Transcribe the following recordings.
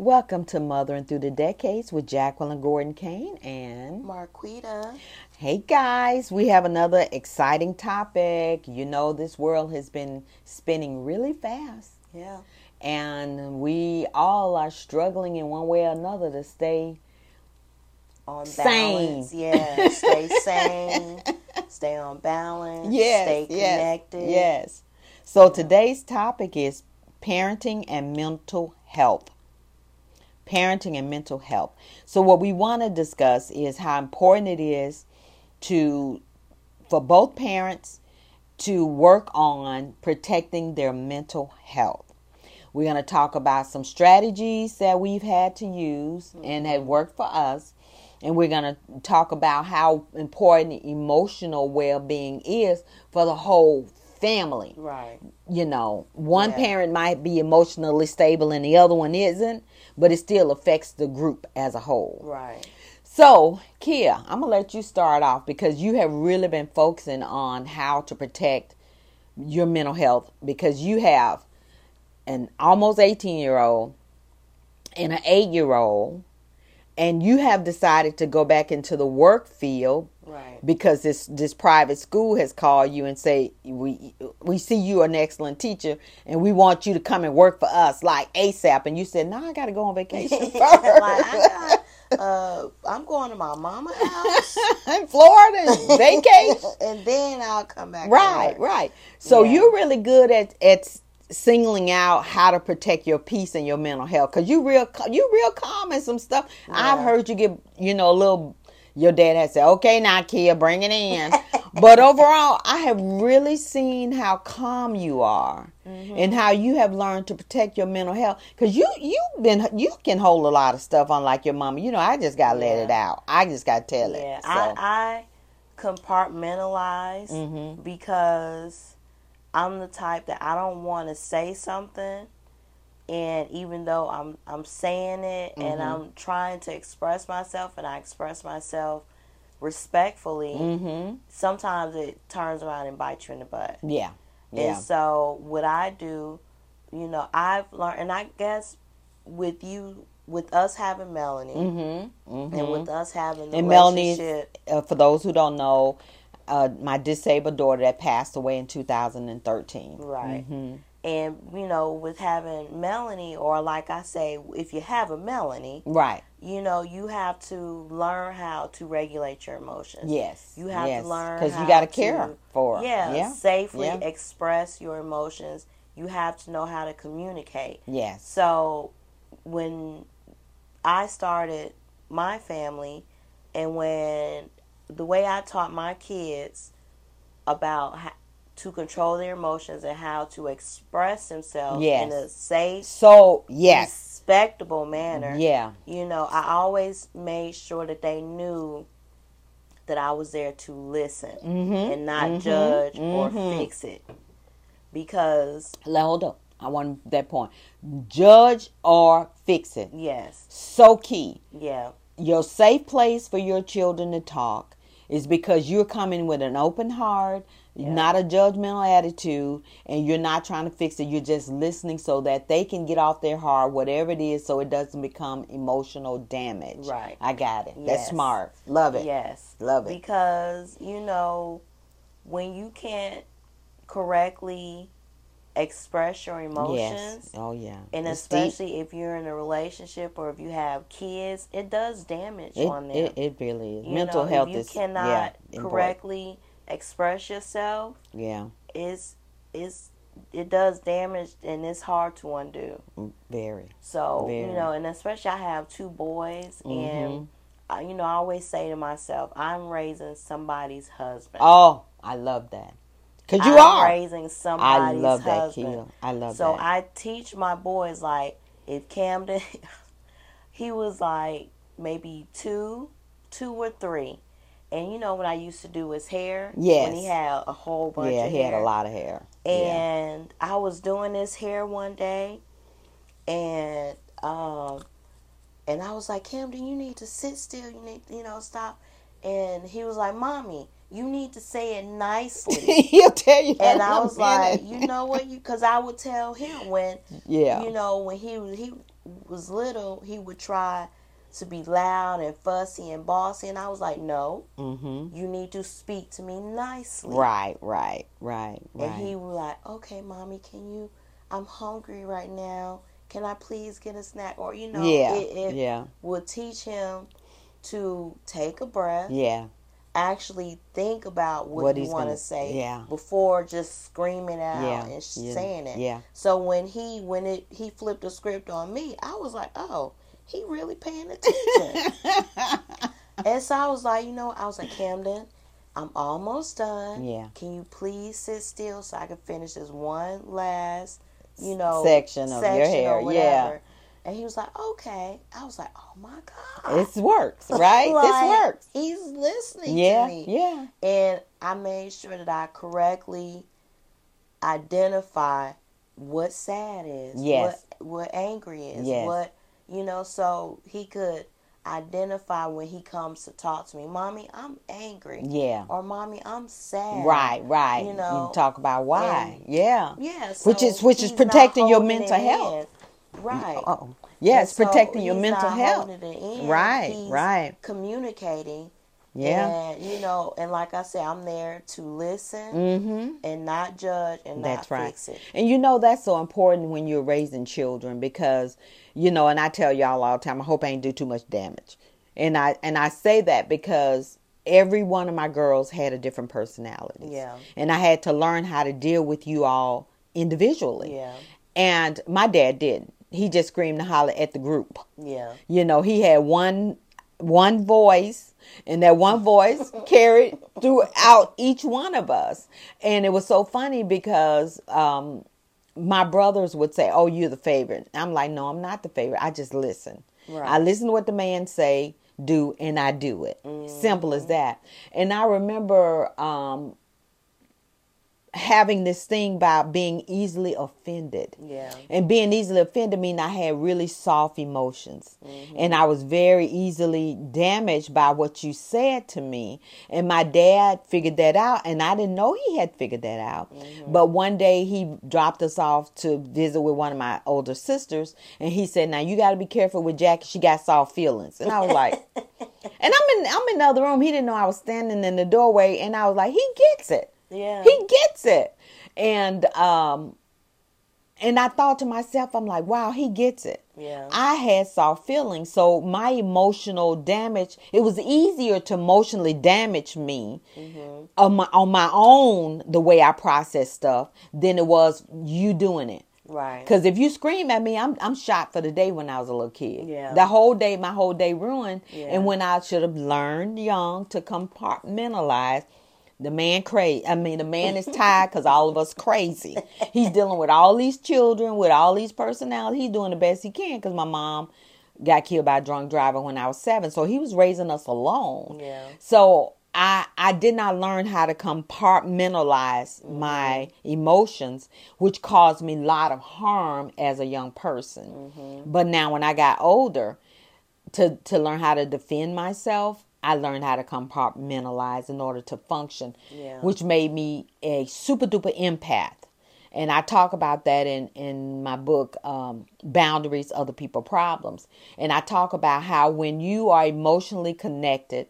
Welcome to Mothering Through the Decades with Jacqueline Gordon Kane and Marquita. Hey guys, we have another exciting topic. You know, this world has been spinning really fast. Yeah. And we all are struggling in one way or another to stay On Sane. balance. Yeah. Stay sane. stay on balance. Yes, Stay yes, connected. Yes. So today's topic is parenting and mental health. Parenting and mental health. So what we want to discuss is how important it is to for both parents to work on protecting their mental health. We're going to talk about some strategies that we've had to use and have mm-hmm. worked for us. And we're going to talk about how important emotional well being is for the whole family. Right. You know, one Yeah. parent might be emotionally stable and the other one isn't, but it still affects the group as a whole. Right. So, Kia, I'm going to let you start off because you have really been focusing on how to protect your mental health because you have an almost 18 year old and an 8 year old, and you have decided to go back into the work field Right. because this this private school has called you and say we we see you are an excellent teacher and we want you to come and work for us like ASAP and you said no I got to go on vacation first like, uh, I'm going to my mama house. in Florida and vacation and then I'll come back. right right so Yeah. you're really good at at singling out how to protect your peace and your mental health because you real you real calm and some stuff I've heard you get you know a little your dad has said okay now Kia bring it in but overall I have really seen how calm you are Mm-hmm. and how you have learned to protect your mental health because you you've been you can hold a lot of stuff unlike your mama you know I just gotta let Yeah. it out I just gotta tell Yeah, it so. I, I compartmentalize Mhm. because I'm the type that I don't want to say something, and even though I'm I'm saying it and Mhm. I'm trying to express myself and I express myself respectfully, mm-hmm sometimes it turns around and bites you in the butt. yeah yeah And so what I do, you know, I've learned, and I guess with you, with us having Melanie, mm-hmm, mm-hmm. and with us having And Melanie uh, for those who don't know, uh, my disabled daughter that passed away in 2013. Right. And you know, with having Melanie, or like I say, if you have a Melanie, Right. you know, you have to learn how to regulate your emotions. Yes. You have yes. to learn because you got to care for. Yeah, Yeah. safely Yeah. express your emotions. You have to know how to communicate. Yes. So when I started my family, and when the way I taught my kids about how to control their emotions and how to express themselves Yes. in a safe, So yes. respectable manner, Yeah. you know, I always made sure that they knew that I was there to listen Mm-hmm. and not Mhm. judge or Mhm. fix it. Because, Hold up. I want that point. Judge or fix it. yes, So key. yeah, Your safe place for your children to talk is because you're coming with an open heart, Yeah. not a judgmental attitude, and you're not trying to fix it. You're just listening so that they can get off their heart, whatever it is, so it doesn't become emotional damage. Right. I got it. That's smart. Love it. yes. Love it. Because, you know, when you can't correctly express your emotions, Yes. Oh yeah. and It's deep. especially if you're in a relationship or if you have kids, it does damage it, on them. it, it really is. You Mental know, health if you is cannot yeah, important. correctly express yourself, Yeah. it's it's it does damage and it's hard to undo. Mm, very. So Very. you know, and especially I have two boys, and mm-hmm. I, you know, I always say to myself, I'm raising somebody's husband. Oh, I love that. Cause you I'm are. raising I somebody's love that, husband. Kia. I love so that. I teach my boys like if Camden, he was like maybe two, two or three, and you know what I used to do his hair. Yes. When he had a whole bunch of hair. yeah, he hair. had a lot of hair. yeah. And I was doing his hair one day, and um, and I was like, Camden, you need to sit still. You need, you know, stop. And he was like, Mommy, you need to say it nicely. He'll tell you. and I was like, you know what? You because I would tell him when yeah, you know when he was he was little, he would try to be loud and fussy and bossy, and I was like, no, Mm-hmm. you need to speak to me nicely. Right, right, right, right. And he was like, okay, mommy, can you? I'm hungry right now. Can I please get a snack? Or you know, yeah, it, it yeah, would teach him to take a breath, yeah, actually think about what, What you want gonna- say yeah. before just screaming out yeah, and sh- yeah, saying it. Yeah, So when he when it he flipped the script on me, I was like, oh, he really paying attention. and so I was like, you know, I was like, Camden, I'm almost done. yeah. Can you please sit still so I can finish this one last, you know, Section of your hair, or yeah. And he was like, okay. I was like, oh my god, This works, right? Like, this works. He's listening Yeah, to me. yeah, And I made sure that I correctly identify what sad is, Yes. what what angry is, Yes. what you know, so he could identify when he comes to talk to me, mommy, I'm angry, yeah. or mommy, I'm sad. Right, right. You know, You talk about why. and- yeah. Yeah, Which is- which is protecting your mental health. Right. Oh, yeah. It's so protecting your mental health. Right, He's right. Communicating. Yeah. And you know, and like I said, I'm there to listen Mm-hmm. and not judge and That's not right. fix it. And you know that's so important when you're raising children because you know, and I tell y'all all the time, I hope I ain't do too much damage. And I and I say that because every one of my girls had a different personality. Yeah. And I had to learn how to deal with you all individually. Yeah. And my dad didn't. He just screamed and hollered at the group. Yeah. You know, he had one one voice and that one voice carried throughout each one of us. And it was so funny because um my brothers would say, "Oh, you're the favorite." I'm like, "No, I'm not the favorite. I just listen. Right. I listen to what the man say, do, and I do it. Simple as that." And I remember um having this thing about being easily offended. Yeah. And being easily offended mean I had really soft emotions. Mm-hmm. And I was very easily damaged by what you said to me. And my dad figured that out and I didn't know he had figured that out. Mm-hmm. But one day he dropped us off to visit with one of my older sisters and he said, Now you gotta be careful with Jackie, she got soft feelings. And I was like And I'm in I'm in the other room. He didn't know I was standing in the doorway and I was like, He gets it. Yeah. He gets it. And um and I thought to myself, I'm like, wow, he gets it. Yeah. I had soft feelings. So my emotional damage, it was easier to emotionally damage me Mm-hmm. on my on my own the way I process stuff than it was you doing it. Right. Because if you scream at me, I'm I'm shot for the day when I was a little kid. Yeah. The whole day, my whole day ruined. Yeah. And when I should have learned young to compartmentalize, the man crazy. I mean, the man is tired because all of us crazy. He's dealing with all these children with all these personalities. He's doing the best he can because my mom got killed by a drunk driver when I was seven, so he was raising us alone. Yeah. So I I did not learn how to compartmentalize my mm-hmm. emotions, which caused me a lot of harm as a young person. Mm-hmm. But now when I got older, to to learn how to defend myself, I learned how to compartmentalize in order to function, Yeah. which made me a super duper empath. And I talk about that in, in my book, um, Boundaries, Other People Problems. And I talk about how when you are emotionally connected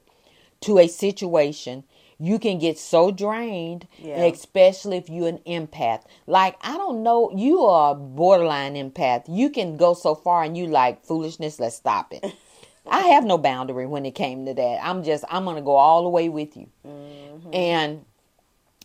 to a situation, you can get so drained, Yeah. especially if you're an empath. Like, I don't know, you are a borderline empath. You can go so far and you like foolishness, let's stop it. I have no boundary when it came to that. I'm just, I'm going to go all the way with you. Mm-hmm. And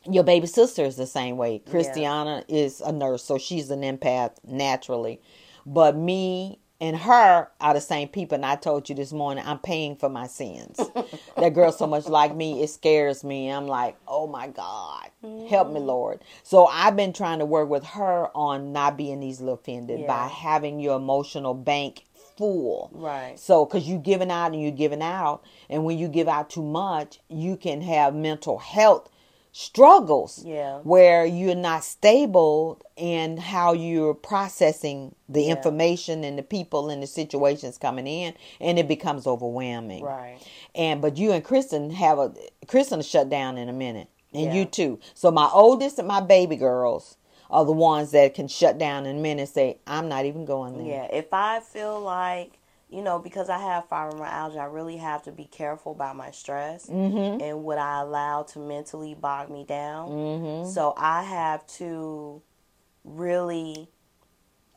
your baby sister is the same way. Christiana is a nurse, so she's an empath naturally. But me and her are the same people. And I told you this morning, I'm paying for my sins. that girl so much like me, it scares me. I'm like, oh my God, help me, mm-hmm. Lord. So I've been trying to work with her on not being easily offended by having your emotional bank full. Right. So, because you're giving out and you're giving out, and when you give out too much, you can have mental health struggles Yeah. where you're not stable in how you're processing the Yeah. information and the people and the situations coming in, and it becomes overwhelming. Right. And but you and Kristen have a Kristen shut down in a minute, and Yeah. you too. So my oldest and my baby girls are the ones that can shut down in and say, I'm not even going there. Yeah, if I feel like, you know, because I have fibromyalgia, I really have to be careful about my stress Mm-hmm. and what I allow to mentally bog me down. Mm-hmm. So I have to really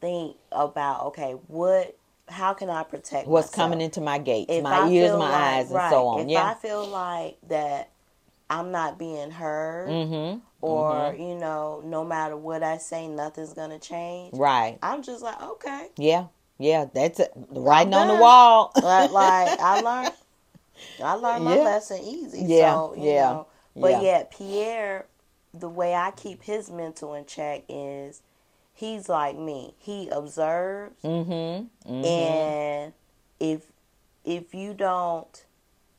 think about, okay, what, how can I protect What's myself? coming into my gates, If my I ears, my like- eyes, and right, so on. If yeah. I feel like that I'm not being heard, mm-hmm. or you know, no matter what I say, nothing's gonna change. Right. I'm just like, okay, Yeah. Yeah. That's it. Writing on the wall. like, like I learned, I learned my Yeah. lesson easy. Yeah, So, you yeah, know, but yeah. yet Pierre, the way I keep his mental in check is, he's like me. He observes, mm-hmm. mm-hmm. and if if you don't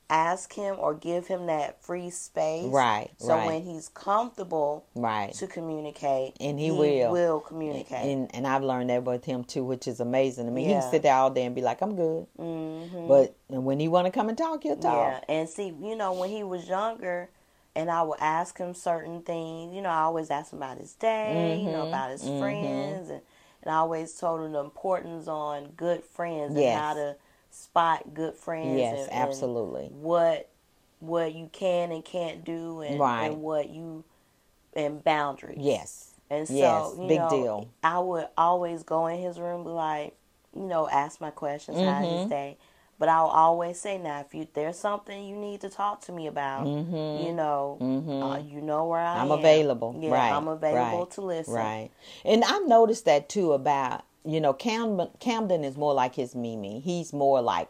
ask him or give him that free space, Right. So right. when he's comfortable right. to communicate, And he will. will communicate. And and I've learned that with him too, which is amazing. I mean, he can sit there all day and be like, "I'm good," hmm but and when he want to come and talk, he'll talk. Yeah, and see, you know, when he was younger, and I would ask him certain things. You know, I always asked him about his day, you know, Mhm, about his mhm. friends, and and I always told him the importance on good friends Yes. and how to spot good friends. Yes, and, and absolutely. what what you can and can't do, and Right. and what you and boundaries. Yes. And so, Yes, big know, deal. I would always go in his room, be like, you know, ask my questions, how's his Mhm. day. But I'll always say, now, if you there's something you need to talk to me about, Mm-hmm. you know, Mhm. uh, you know where I am. I'm am. available. Yeah, Right, I'm available right, to listen. Right. And I've noticed that too about, you know, Camden, Camden is more like his Mimi. He's more like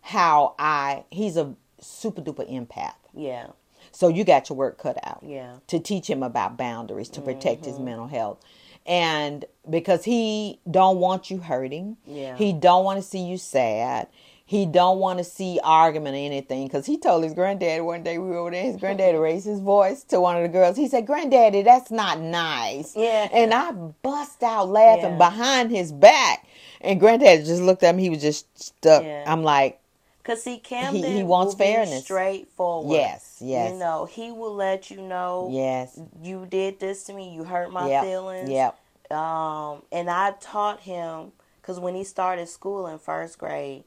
how I, he's a super duper empath. Yeah, So you got your work cut out yeah, to teach him about boundaries, to protect his Mm-hmm. mental health. And because he don't want you hurting. Yeah. He don't want to see you sad. He don't want to see argument or anything. Because he told his granddad one day we were over there. His granddad raised his voice to one of the girls. He said, "Granddaddy, that's not nice." Yeah. And I bust out laughing Yeah. behind his back. And Granddad just looked at me. He was just stuck. Yeah. I'm like, Cause see, Camden he wants will be fairness. straightforward. yes, yes, You know, he will let you know yes. you did this to me. You hurt my Yep. feelings. Yep. um, and I taught him because when he started school in first grade,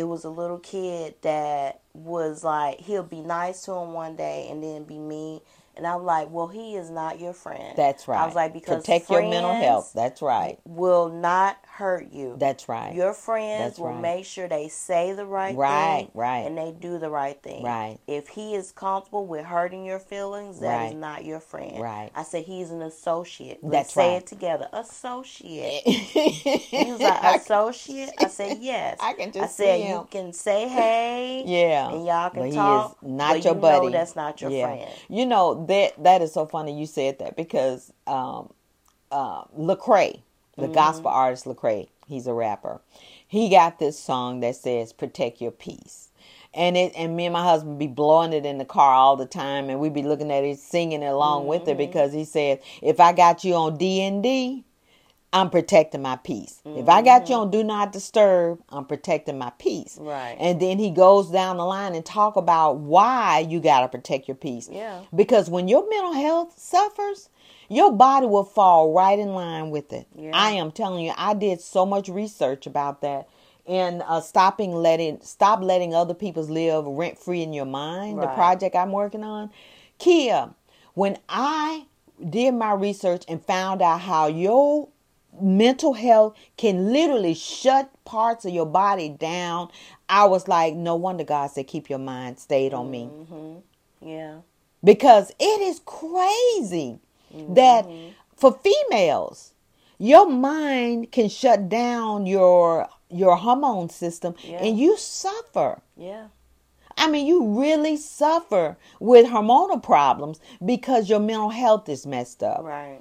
it was a little kid that was like he'll be nice to him one day and then be mean, and I'm like, well, he is not your friend. That's right. I was like because protect your mental health. That's right. will not hurt you. That's right. Your friends That's will right. make sure they say the right, Right, thing, right. and they do the right thing. Right. If he is comfortable with hurting your feelings, that is Right. not your friend. Right. I said he's an associate. Let's That's say right. it together. Associate. he was like associate. I said yes. I can just I said you can say hey. Yeah, And y'all can but talk. He is not but your you buddy. Know that's not your yeah. friend. You know that that is so funny. You said that because um, uh, Lecrae, the Mm-hmm. gospel artist Lecrae, he's a rapper. He got this song that says "Protect Your Peace." And it and me and my husband be blowing it in the car all the time, and we be looking at it, singing it along with Mm-hmm. it because he said, "If I got you on D and D, I'm protecting my peace. If I got you on Do Not Disturb, I'm protecting my peace." Right. And then he goes down the line and talk about why you got to protect your peace. Yeah. Because when your mental health suffers, your body will fall right in line with it. Yeah. I am telling you, I did so much research about that. And uh, stopping letting stop letting other people's live rent free in your mind. The project I'm working on, Kia. When I did my research and found out how your mental health can literally shut parts of your body down. I was like, no wonder God said, keep your mind stayed on me. Yeah. Because it is crazy that mm-hmm. for females, your mind can shut down your your hormone system Yeah. and you suffer. Yeah. I mean, you really suffer with hormonal problems because your mental health is messed up Right.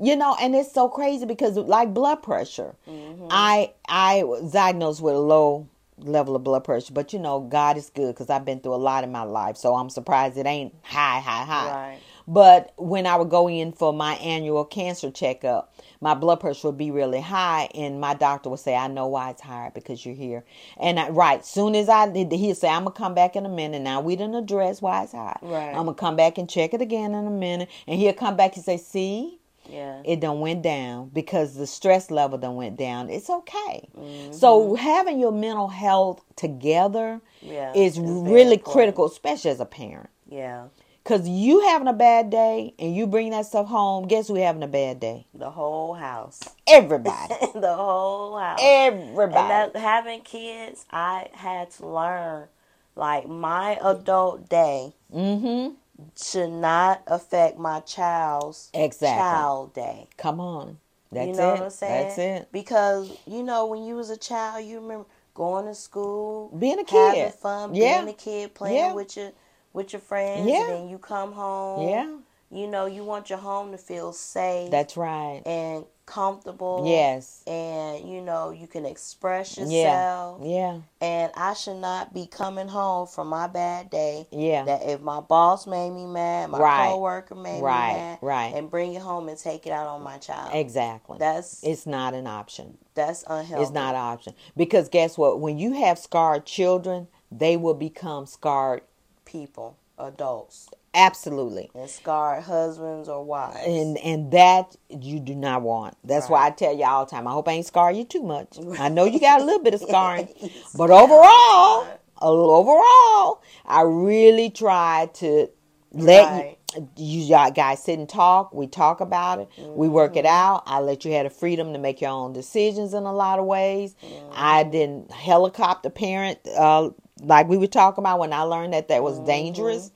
you know and it's so crazy because like blood pressure mm-hmm. i i was diagnosed with a low level of blood pressure but you know god is good because i've been through a lot in my life so i'm surprised it ain't high high high Right. But when i would go in for my annual cancer checkup my blood pressure would be really high and my doctor would say i know why it's higher because you're here and I, right soon as i did he'd say i'm gonna come back in a minute now we didn't address why it's high Right. i'm gonna come back and check it again in a minute and he'll come back and say see Yeah. it done went down because the stress level done went down. It's okay. Mm-hmm. So having your mental health together Yeah, is really important. critical, especially as a parent. Yeah. Cause you having a bad day and you bring that stuff home, guess who having a bad day? The whole house. Everybody. the whole house. Everybody. And that, having kids, I had to learn like my adult day mm-hmm. should not affect my child's Exactly. child day. Come on. That's you know it. what I'm saying? That's it. Because you know when you was a child, you remember going to school, Being a kid, having fun, Yeah. being a kid, playing Yeah. with your with your friends, Yeah. and then you come home. Yeah. You know, you want your home to feel safe That's right. and comfortable. Yes. And you know, you can express Yeah. yourself. Yeah. And I should not be coming home from my bad day. Yeah. That if my boss made me mad, my Right. coworker made Right. me mad, Right. and bring it home and take it out on my child. Exactly. That's it's not an option. that's unhealthy. It's not an option. Because guess what? When you have scarred children, they will become scarred. People, adults, Absolutely. and scarred husbands or wives. And and that you do not want. That's why I tell you all the time. I hope I ain't scar you too much. I know you got a little bit of scarring, but overall, overall, I really try to let Right. you, you guys sit and talk. We talk about it. We work Mm-hmm. it out. I let you have the freedom to make your own decisions in a lot of ways. Mm-hmm. I didn't helicopter parent uh, like we were talking about when I learned that that was Mm-hmm. dangerous.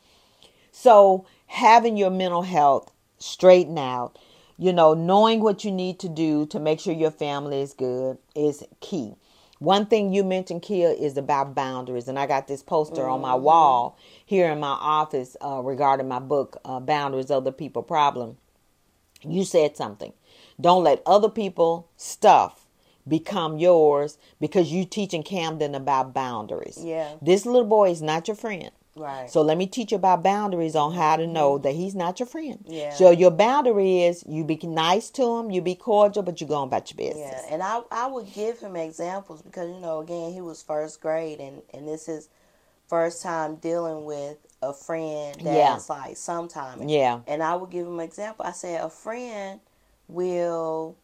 So having your mental health straightened out, you know, knowing what you need to do to make sure your family is good is key. One thing you mentioned, Kia, is about boundaries, and I got this poster on my wall here in my office uh, regarding my book, uh, "Boundaries: Other People Problem." You said something. Don't let other people stuff become yours because you teaching Camden about boundaries. Yeah. This little boy is not your friend. right. So let me teach you about boundaries on how to know mm-hmm. that he's not your friend. Yeah. So your boundary is you be nice to him, you be cordial, but you go about your business. yeah, and I I would give him examples because you know again he was first grade and and this is first time dealing with a friend Yeah. that's like sometime Yeah. and I would give him an example. I said a friend will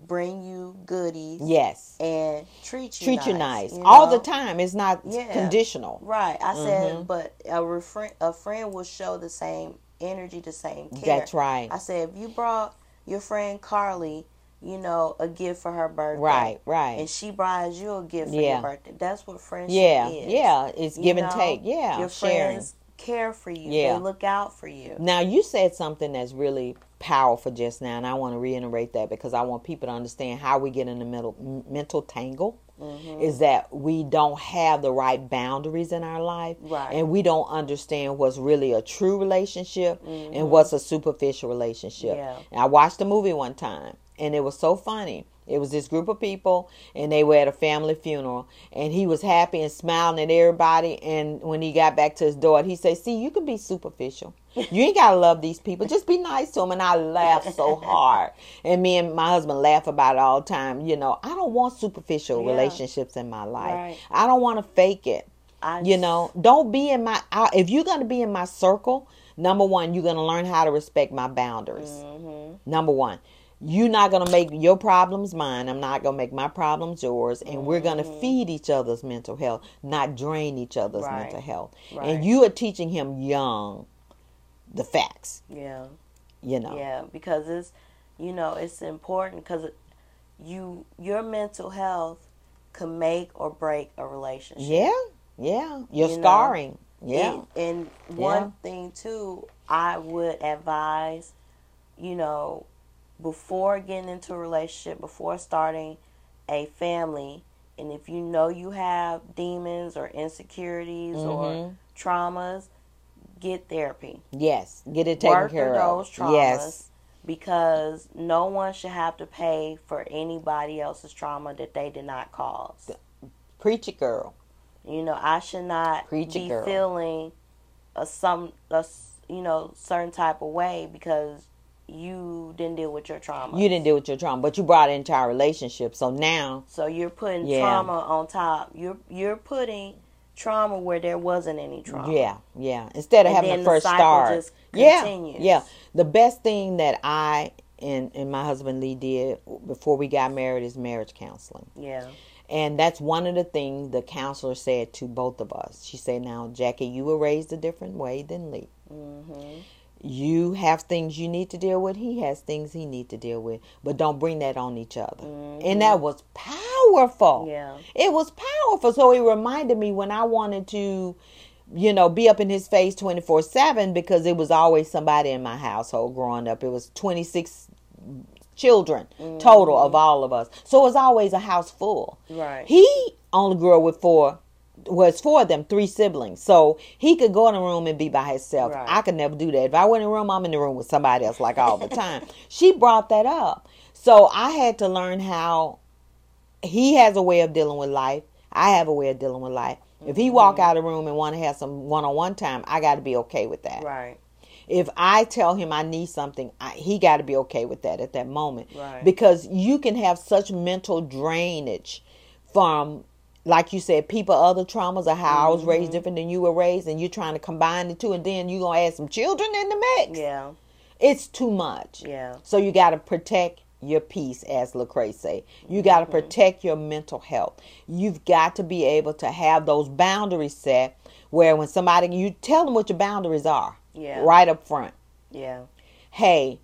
bring you goodies Yes. and treat you Treat nice, you nice you all the time. It's not Yeah. conditional. Right. I said, Mhm. but a refri- a friend will show the same energy, the same care. That's right. I said, if you brought your friend Carly, you know, a gift for her birthday, Right. Right. and she brought you a gift for Yeah. your birthday, that's what friendship yeah. is. Yeah. It's You give and know, take. Yeah. your sharing. friends care for you. Yeah. They look out for you. Now you said something that's really powerful just now, and I want to reiterate that because I want people to understand how we get in the middle mental tangle. Mm-hmm. Is that we don't have the right boundaries in our life, Right. and we don't understand what's really a true relationship Mm-hmm. and what's a superficial relationship. Yeah. And I watched a movie one time, and it was so funny. It was this group of people, and they were at a family funeral, and he was happy and smiling at everybody. And when he got back to his daughter, he said, "See, you can be superficial. You ain't gotta love these people. Just be nice to them." And I laughed so hard, and me and my husband laugh about it all the time. You know, I don't want superficial Yeah. relationships in my life. Right. I don't want to fake it. I You know, don't be in my. If you're gonna be in my circle, number one, you're gonna learn how to respect my boundaries. Mm-hmm. Number one, you're not gonna make your problems mine. I'm not gonna make my problems yours, and we're gonna feed each other's mental health, not drain each other's Mm-hmm. Right. mental health. Right. And you are teaching him young the facts. Yeah. You know. Yeah, because it's you know it's important because you your mental health can make or break a relationship. Yeah. Yeah. You're You know, scarring. Yeah. And, and one Yeah. thing too, I would advise, you know, before getting into a relationship, before starting a family, and if you know you have demons or insecurities or Mhm. traumas, get therapy. Yes. Get it taken Work care of. those traumas. Yes. Because no one should have to pay for anybody else's trauma that they did not cause. Preach it, girl. You know, I should not Preach be girl. feeling a some a, you know certain type of way because you didn't deal with your trauma. You didn't deal with your trauma, but you brought it into our relationship. So now, So you're putting Yeah. trauma on top. You're you're putting trauma where there wasn't any trauma. yeah, yeah. Instead of And having the the first cycle start, just yeah, yeah. The best thing that I and and my husband Lee did before we got married is marriage counseling. Yeah. And that's one of the things the counselor said to both of us. She said, "Now, Jackie, you were raised a different way than Lee. Mhm. You have things you need to deal with. He has things he need to deal with. But don't bring that on each other." And that mm-hmm. was powerful. Yeah. It was powerful. So it reminded me when I wanted to, you know, be up in his face 24 7 because it was always somebody in my household growing up. It was 26 children total of mm-hmm. all of us. So it was always a house full. Right. He only grew up with four, was four of them, three siblings. So he could go in a room and be by himself. Right. I could never do that. If I went in a room, I'm in the room with somebody else like all the time. she brought that up. So I had to learn how he has a way of dealing with life. I have a way of dealing with life. If he walk mm-hmm. out of the room and want to have some one-on-one time, I got to be okay with that. Right. If I tell him I need something, I, he got to be okay with that at that moment. Right. Because you can have such mental drainage from, like you said, people other traumas or how I was Mm-hmm. raised different than you were raised, and you're trying to combine the two, and then you're gonna add some children in the mix. Yeah. It's too much. Yeah. So you got to protect your peace, as Lecrae say. You got Mm-hmm. to protect your mental health. You've got to be able to have those boundaries set where when somebody you tell them what your boundaries are, Yeah. right up front. Yeah. Hey,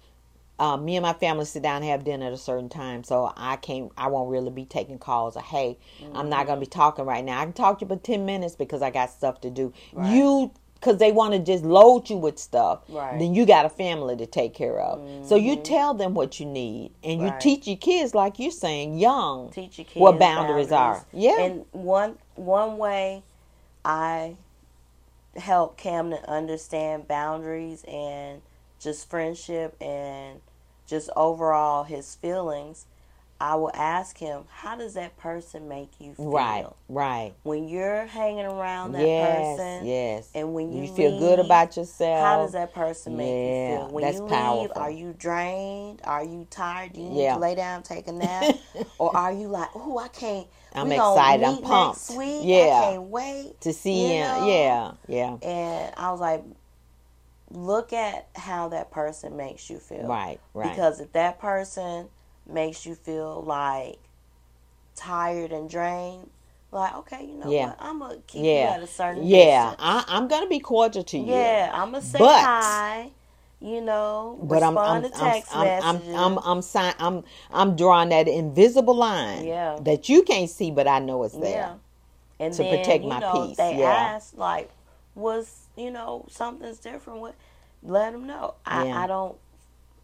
um, me and my family sit down and have dinner at a certain time, so I can't. I won't really be taking calls. Or hey, I'm not gonna be talking right now. I can talk to you for ten minutes because I got stuff to do. Right. You. Because they want to just load you with stuff, Right. then you got a family to take care of. So you tell them what you need, and you Right. teach your kids, like you're saying, young, Teach your kids what boundaries, are. Yeah, And one one way I help Camden understand boundaries and just friendship and just overall his feelings, I will ask him, "How does that person make you feel?" right, right. When you're hanging around that yes, person, yes. and when you, feel good about yourself. How does that person make Yeah, you feel? When that's you leave, powerful. are you drained? Are you tired? Do you need Yeah. to lay down, take a nap? or are you like, oh, I can't. I'm excited. I'm pumped. Next week. Yeah. I can't wait. to see you him? know? Yeah, yeah. And I was like, look at how that person makes you feel. Right, right. Because if that person makes you feel like tired and drained, like, okay, you know Yeah. what? I'm going to keep yeah, you at a certain yeah. distance. I, I'm gonna be cordial to you. Yeah, I'm gonna say But- hi. You know, But I'm I'm to I'm text I'm, I'm messages. I'm I'm sign, I'm I'm drawing that invisible line Yeah. that you can't see, but I know it's there. yeah, and to then, protect my know, peace, They yeah. ask like, was you know something's different? with Let them know. I Yeah. I don't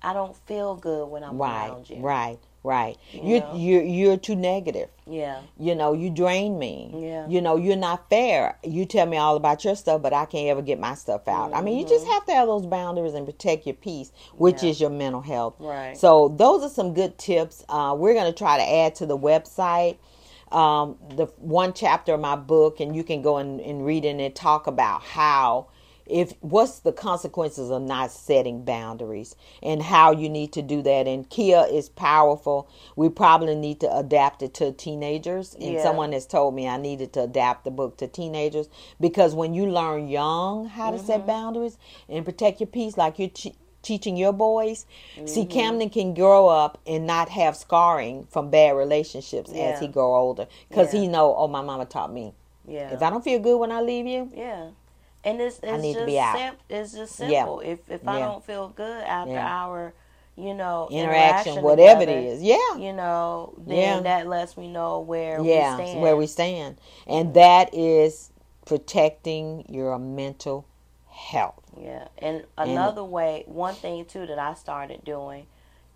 I don't feel good when I'm Right, around you. right, right. You You know? you you're too negative. Yeah. You know, you drain me. Yeah. You know, you're not fair. You tell me all about your stuff, but I can't ever get my stuff out. I mean, you just have to have those boundaries and protect your peace, which Mm-hmm. Yeah. is your mental health. Right. So those are some good tips. Uh, we're going to try to add to the website um, the one chapter of my book, and you can go and, and read it and talk about how if what's the consequences of not setting boundaries and how you need to do that and kia is powerful we probably need to adapt it to teenagers and Yeah. someone has told me i needed to adapt the book to teenagers because when you learn young how to Mm-hmm. set boundaries and protect your peace like you're teaching your boys see Mm-hmm. camden can grow up and not have scarring from bad relationships Yeah. as he grow older because Yeah. he know oh my mama taught me Yeah. if i don't feel good when i leave you yeah. And it's it's need to just be out. sim- it's just Yeah. simple. If if I Yeah. don't feel good after Yeah. our, you know, interaction whatever together, it is yeah you know, then Yeah. that lets me know where yeah, we stand. where we stand. And that is protecting your mental health. Yeah, and another way, one thing too that I started doing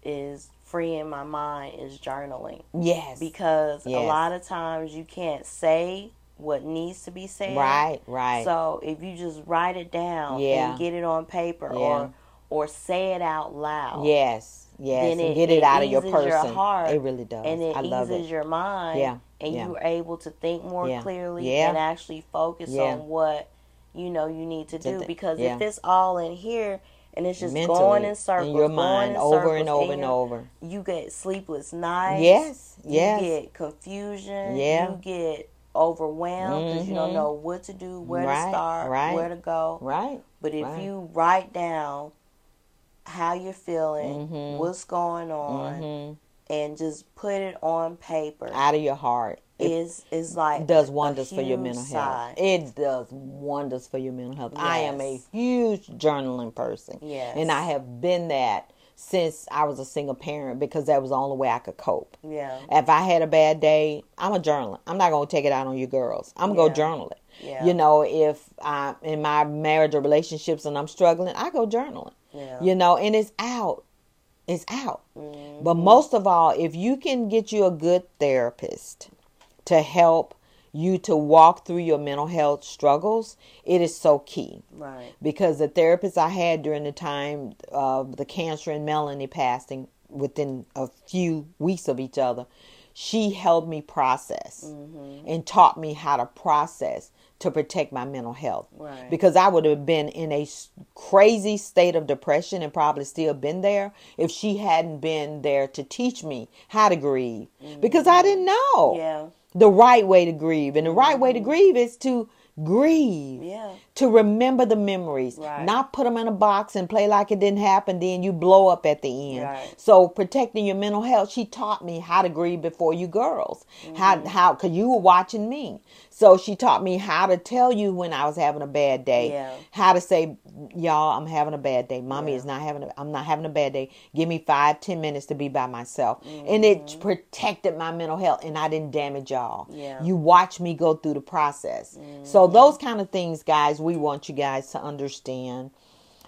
is freeing my mind is journaling Yes. because a lot of times you can't say what needs to be said. right, right. So if you just write it down Yeah. and get it on paper Yeah. or or say it out loud. yes, yes. Then and it- get it, it out of your eases your heart, it really does. And it I love eases it. your mind. Yeah, And yeah. you're able to think more clearly and actually focus on what you know you need to do. because yeah. if it's all in here and it's just Mentally, going in circles, in your going mind in over and over in and over. you get sleepless nights. Yes, You get confusion. Yeah. You get overwhelmed because you don't Mhm. know what to do, where Right, to start, right. where to go. Right. But if right. you write down how you're feeling, Mhm. what's going on, hmm and just put it on paper Out of your heart. It is is like does wonders for your mental sign. health. It does wonders for your mental health. I am a huge journaling person. Yes. And I have been that since I was a single parent because that was the only way I could cope. Yeah. If I had a bad day, I'm a journaler. I'm not going to take it out on you girls. I'm going to Yeah. go journal it. Yeah. You know, if I'm in my marriage or relationships and I'm struggling, I go journaling. Yeah. You know, and it's out. It's out. Mhm. But most of all, if you can get you a good therapist to help you to walk through your mental health struggles, it is so key. Right. Because the therapist I had during the time of the cancer and Melanie passing within a few weeks of each other, she helped me process Mm-hmm. and taught me how to process to protect my mental health Right. because I would have been in a crazy state of depression and probably still been there if she hadn't been there to teach me how to grieve because I didn't know Yeah. The right way to grieve and the right way to grieve is to grieve Yeah. to remember the memories Right. not put them in a box and play like it didn't happen then you blow up at the end Right. so protecting your mental health she taught me how to grieve before you girls how Mm-hmm. how because you were watching me so she taught me how to tell you when i was having a bad day. Yeah. how to say y'all i'm having a bad day. Mommy Yeah. is not having a, i'm not having a bad day. Give me five ten minutes to be by myself. And it mm-hmm. protected my mental health and i didn't damage y'all. Yeah. you watch me go through the process. So mm-hmm. those kind of things guys we want you guys to understand.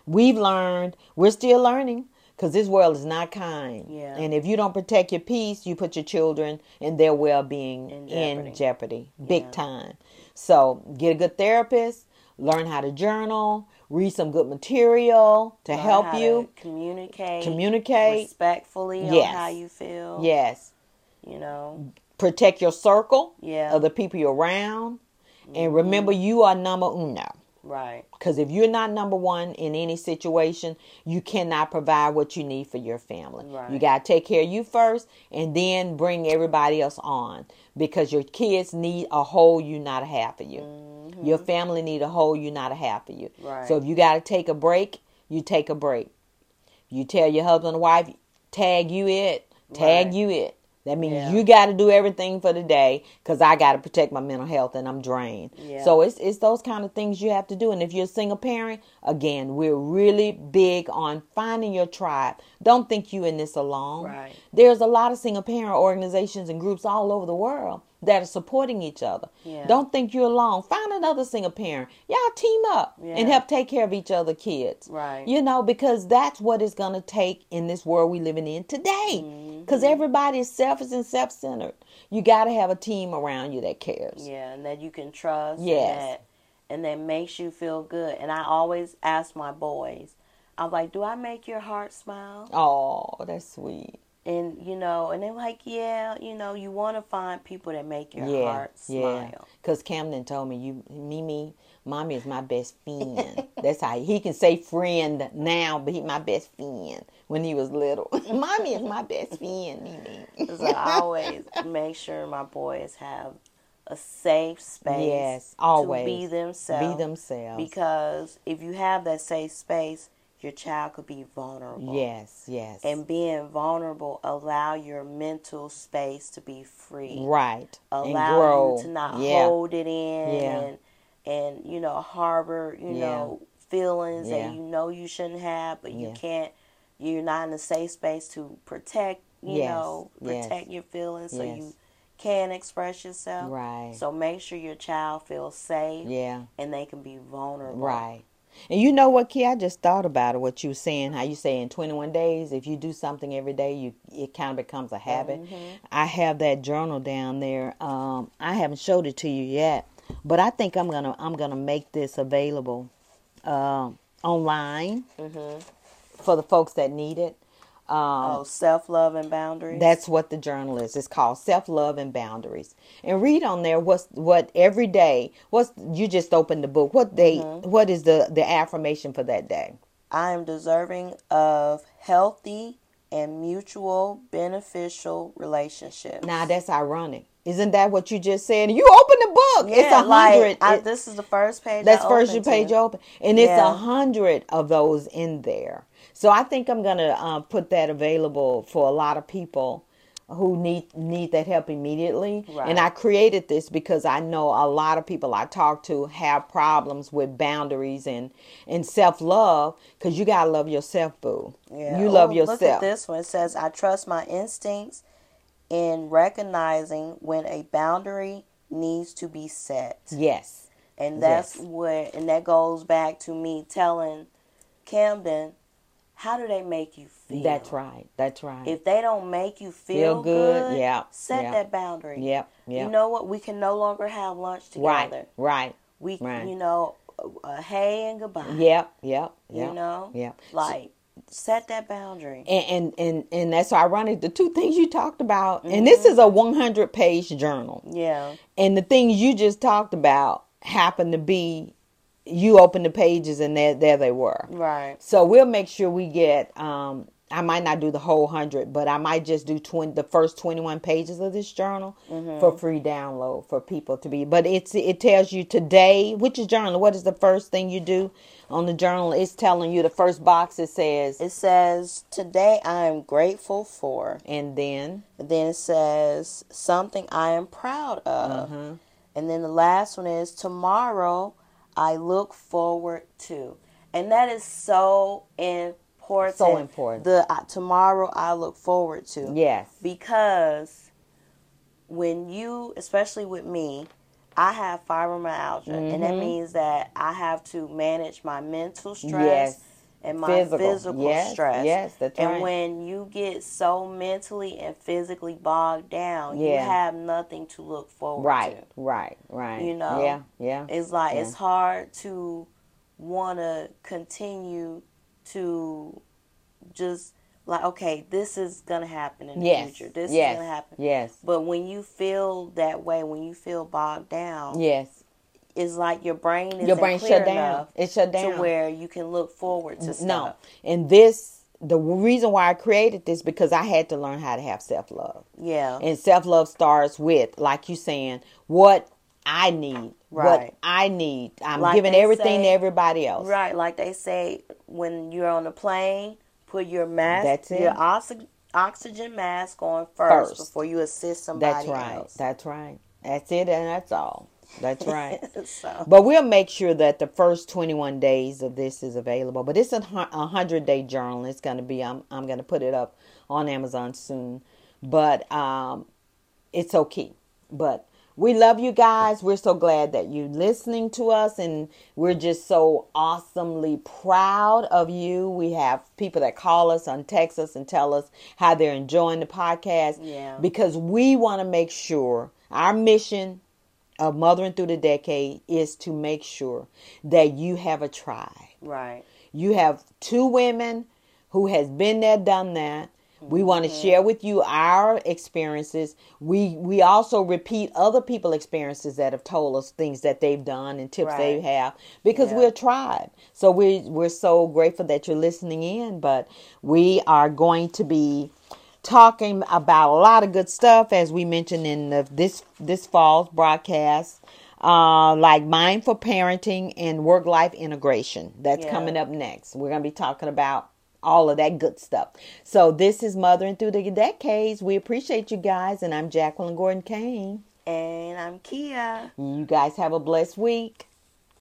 We've learned we're still learning because this world is not kind Yeah. and if you don't protect your peace you put your children and their well-being In in jeopardy. jeopardy, big Yeah. time so get a good therapist learn how to journal read some good material to Learn help you to communicate. communicate respectfully Yes. on how you feel. yes You know. protect your circle Yeah. of the people you're around Mm-hmm. and remember you are number uno Right. Because if you're not number one in any situation, you cannot provide what you need for your family. Right. You got to take care of you first and then bring everybody else on because your kids need a whole you, not a half of you. Your family need a whole you, not a half of you. Mm-hmm. Right. So if you got to take a break, you take a break. You tell your husband and wife, tag you it, tag Right. you it. That means Yeah. you got to do everything for the day because I got to protect my mental health and I'm drained. Yeah. So it's it's those kind of things you have to do. And if you're a single parent, again, we're really big on finding your tribe. Don't think you in this alone. Right. There's a lot of single parent organizations and groups all over the world that are supporting each other. Yeah. Don't think you're alone. Find another single parent. Y'all team up and help take care of each other kids. Right. You know, because that's what it's going to take in this world we're living in today. Mm-hmm. Because everybody is selfish and self-centered. You got to have a team around you that cares. Yeah, and that you can trust. Yes. And that, and that makes you feel good. And I always ask my boys, I'm like, do I make your heart smile? Oh, that's sweet. And you know, and they're like, yeah, you know, you want to find people that make your yeah, heart yeah. smile. Because Camden told me, "You, Mimi, mommy is my best friend." That's how he can say friend now, but he my best friend when he was little. mommy is my best friend, Mimi. So I always make sure my boys have a safe space. Yes, always. to be themselves. Be themselves. Because if you have that safe space, your child could be vulnerable. yes, yes. And being vulnerable allow your mental space to be free. right. Allow you to not yeah. hold it in Yeah. and and you know harbor you Yeah. know feelings that you know you shouldn't have, but you can't. You're not in a safe space to protect. You Yes, know, yes. protect your feelings so Yes. you can express yourself. Right. So make sure your child feels safe Yeah. and they can be vulnerable. Right. And you know what, Key? I just thought about it. What you were saying, how you say in 21 days, if you do something every day, you it kind of becomes a habit. I have that journal down there. Um, I haven't showed it to you yet, but I think I'm gonna I'm gonna make this available um online hmm for the folks that need it. Um, Oh, self love and boundaries. That's what the journal is. It's called Self Love and Boundaries. And read on there what's what every day. What's you just opened the book. What day? what is the the affirmation for that day? I am deserving of healthy and mutual beneficial relationships. Now that's ironic Isn't that what you just said? You open the book. it's a hundred. It- this is the first page. that's I first page open, and it's a Yeah. hundred of those in there. So I think I'm gonna uh, put that available for a lot of people who need need that help immediately. Right. And I created this because I know a lot of people I talk to have problems with boundaries and and self love because you gotta love yourself, boo. Yeah. You love yourself. Look at this one. It says, I trust my instincts in recognizing when a boundary needs to be set. Yes. And that's Yes. where, and that goes back to me telling Camden, how do they make you feel? That's right. That's right. If they don't make you Feel feel, good, yeah, set yeah. that boundary. Yep. Yep. You know what? We can no longer have lunch together. right. Right. We, Right. you know, uh, hey and goodbye. Yep. Yep. Yep. You know, Yep. like set that boundary. and and and, and that's ironic the two things you talked about and this is a 100 page journal Yeah. and the things you just talked about happen to be you open the pages and there there they were Right. so we'll make sure we get um I might not do the whole hundred, but I might just do 20, the first twenty-one pages of this journal for free download for people to be. But it's it tells you today which is journal. What is the first thing you do on the journal? It's telling you the first box. It says, It says, Today I am grateful for. and then And then it says, Something I am proud of. Uh-huh. And then the last one is, Tomorrow I look forward to. And that is so important. So important. The uh, tomorrow I look forward to. yes, Because when you, especially with me, I have fibromyalgia, and that means that I have to manage my mental stress Mm-hmm. Yes. And my Physical. physical, Yes, stress. yes, that's and right. when you get so mentally and physically bogged down, you have nothing to look forward right, to. Right, right, right. You know, yeah, yeah. It's like Yeah. it's hard to want to continue to just like okay, this is gonna happen in the yes, future. This yes, is gonna happen. Yes, But when you feel that way, when you feel bogged down, yes. It's like your brain is Your brain shut down. It shut down. to where you can look forward to stuff. No, and this the reason why I created this because I had to learn how to have self love. Yeah. And self love starts with, like you saying, what I need. What Right. I need. I'm Like giving everything to everybody else. Right, like they say when you're on a plane, put your mask, That's it. your oxy- oxygen mask on first, First. before you assist somebody That's right. else. That's right. That's it and that's all. That's right. so, But we'll make sure that the first 21 days of this is available. But it's a, 100 day journal. It's going to be, I'm, I'm going to put it up on Amazon soon. But um, it's okay. But we love you guys. We're so glad that you're listening to us. And we're just so awesomely proud of you. We have people that call us and text us and tell us how they're enjoying the podcast. Yeah. Because we want to make sure our mission of Mothering Through the Decade is to make sure that you have a tribe. right. You have two women who has been there, done that. We want to Mm-hmm. share with you our experiences. We we also repeat other people's experiences that have told us things that they've done and tips they have because Yeah. we're a tribe. So we we're so grateful that you're listening in. But we are going to be talking about a lot of good stuff as we mentioned in the, this this fall's broadcast. Uh, like mindful parenting and work life integration. That's Yeah. coming up next. We're going to be talking about all of that good stuff. So this is Mothering Through the Decades. We appreciate you guys, and I'm Jacqueline Gordon Kane. And I'm Kia. You guys have a blessed week.